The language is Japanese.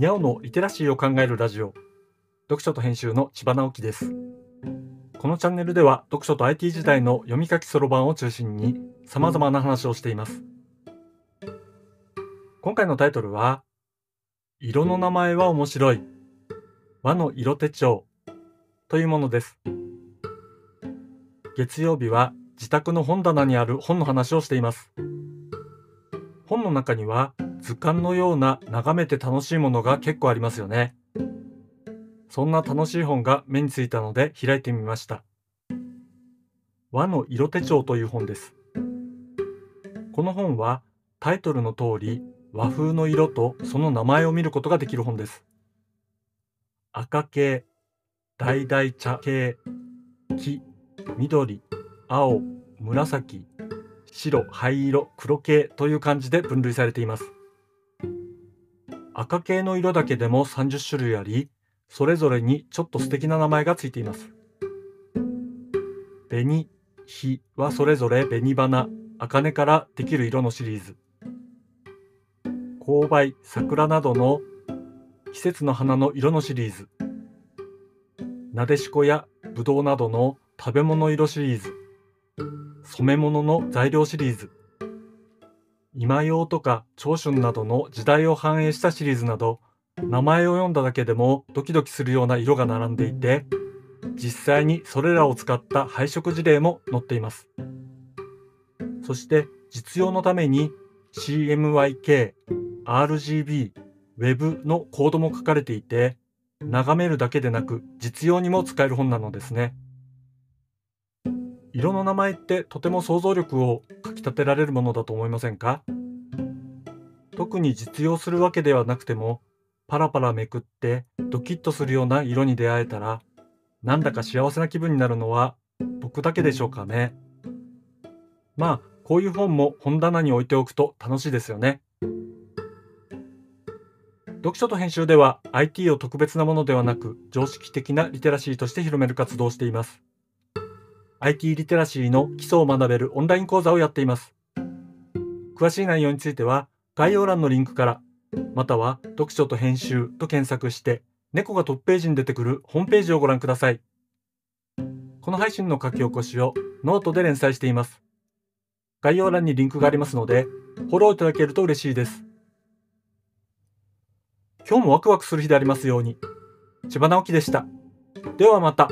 にゃおのリテラシーを考えるラジオ。読書と編集の千葉直樹です。このチャンネルでは読書と IT 時代の読み書きそろばんを中心に様々な話をしています。今回のタイトルは色の名前は面白い。和の色手帳。というものです。月曜日は自宅の本棚にある本の話をしています。本の中には図鑑のような眺めて楽しいものが結構ありますよね。そんな楽しい本が目についたので開いてみました。和の色手帳という本です。この本はタイトルの通り和風の色とその名前を見ることができる本です。赤系、橙茶系、黄、緑、青、紫、白、灰色、黒系という感じで分類されています。赤系の色だけでも30種類あり、それぞれにちょっと素敵な名前がついています。紅、火はそれぞれ紅花、茜からできる色のシリーズ。紅梅、桜などの季節の花の色のシリーズ。なでしこやぶどうなどの食べ物色シリーズ。染め物の材料シリーズ。今用とか長春などの時代を反映したシリーズなど、名前を読んだだけでもドキドキするような色が並んでいて、実際にそれらを使った配色事例も載っています。そして実用のために CMYK、RGB、Web のコードも書かれていて、眺めるだけでなく実用にも使える本なのですね。色の名前ってとても想像力をかき立てられるものだと思いませんか？特に実用するわけではなくてもパラパラめくってドキッとするような色に出会えたらなんだか幸せな気分になるのは僕だけでしょうかね。まあこういう本も本棚に置いておくと楽しいですよね。読書と編集では IT を特別なものではなく常識的なリテラシーとして広める活動をしています。IT リテラシーの基礎を学べるオンライン講座をやっています。詳しい内容については概要欄のリンクから、または読書と編集と検索して、猫がトップページに出てくるホームページをご覧ください。この配信の書き起こしをノートで連載しています。概要欄にリンクがありますので、フォローいただけると嬉しいです。今日もワクワクする日でありますように。千葉直樹でした。ではまた。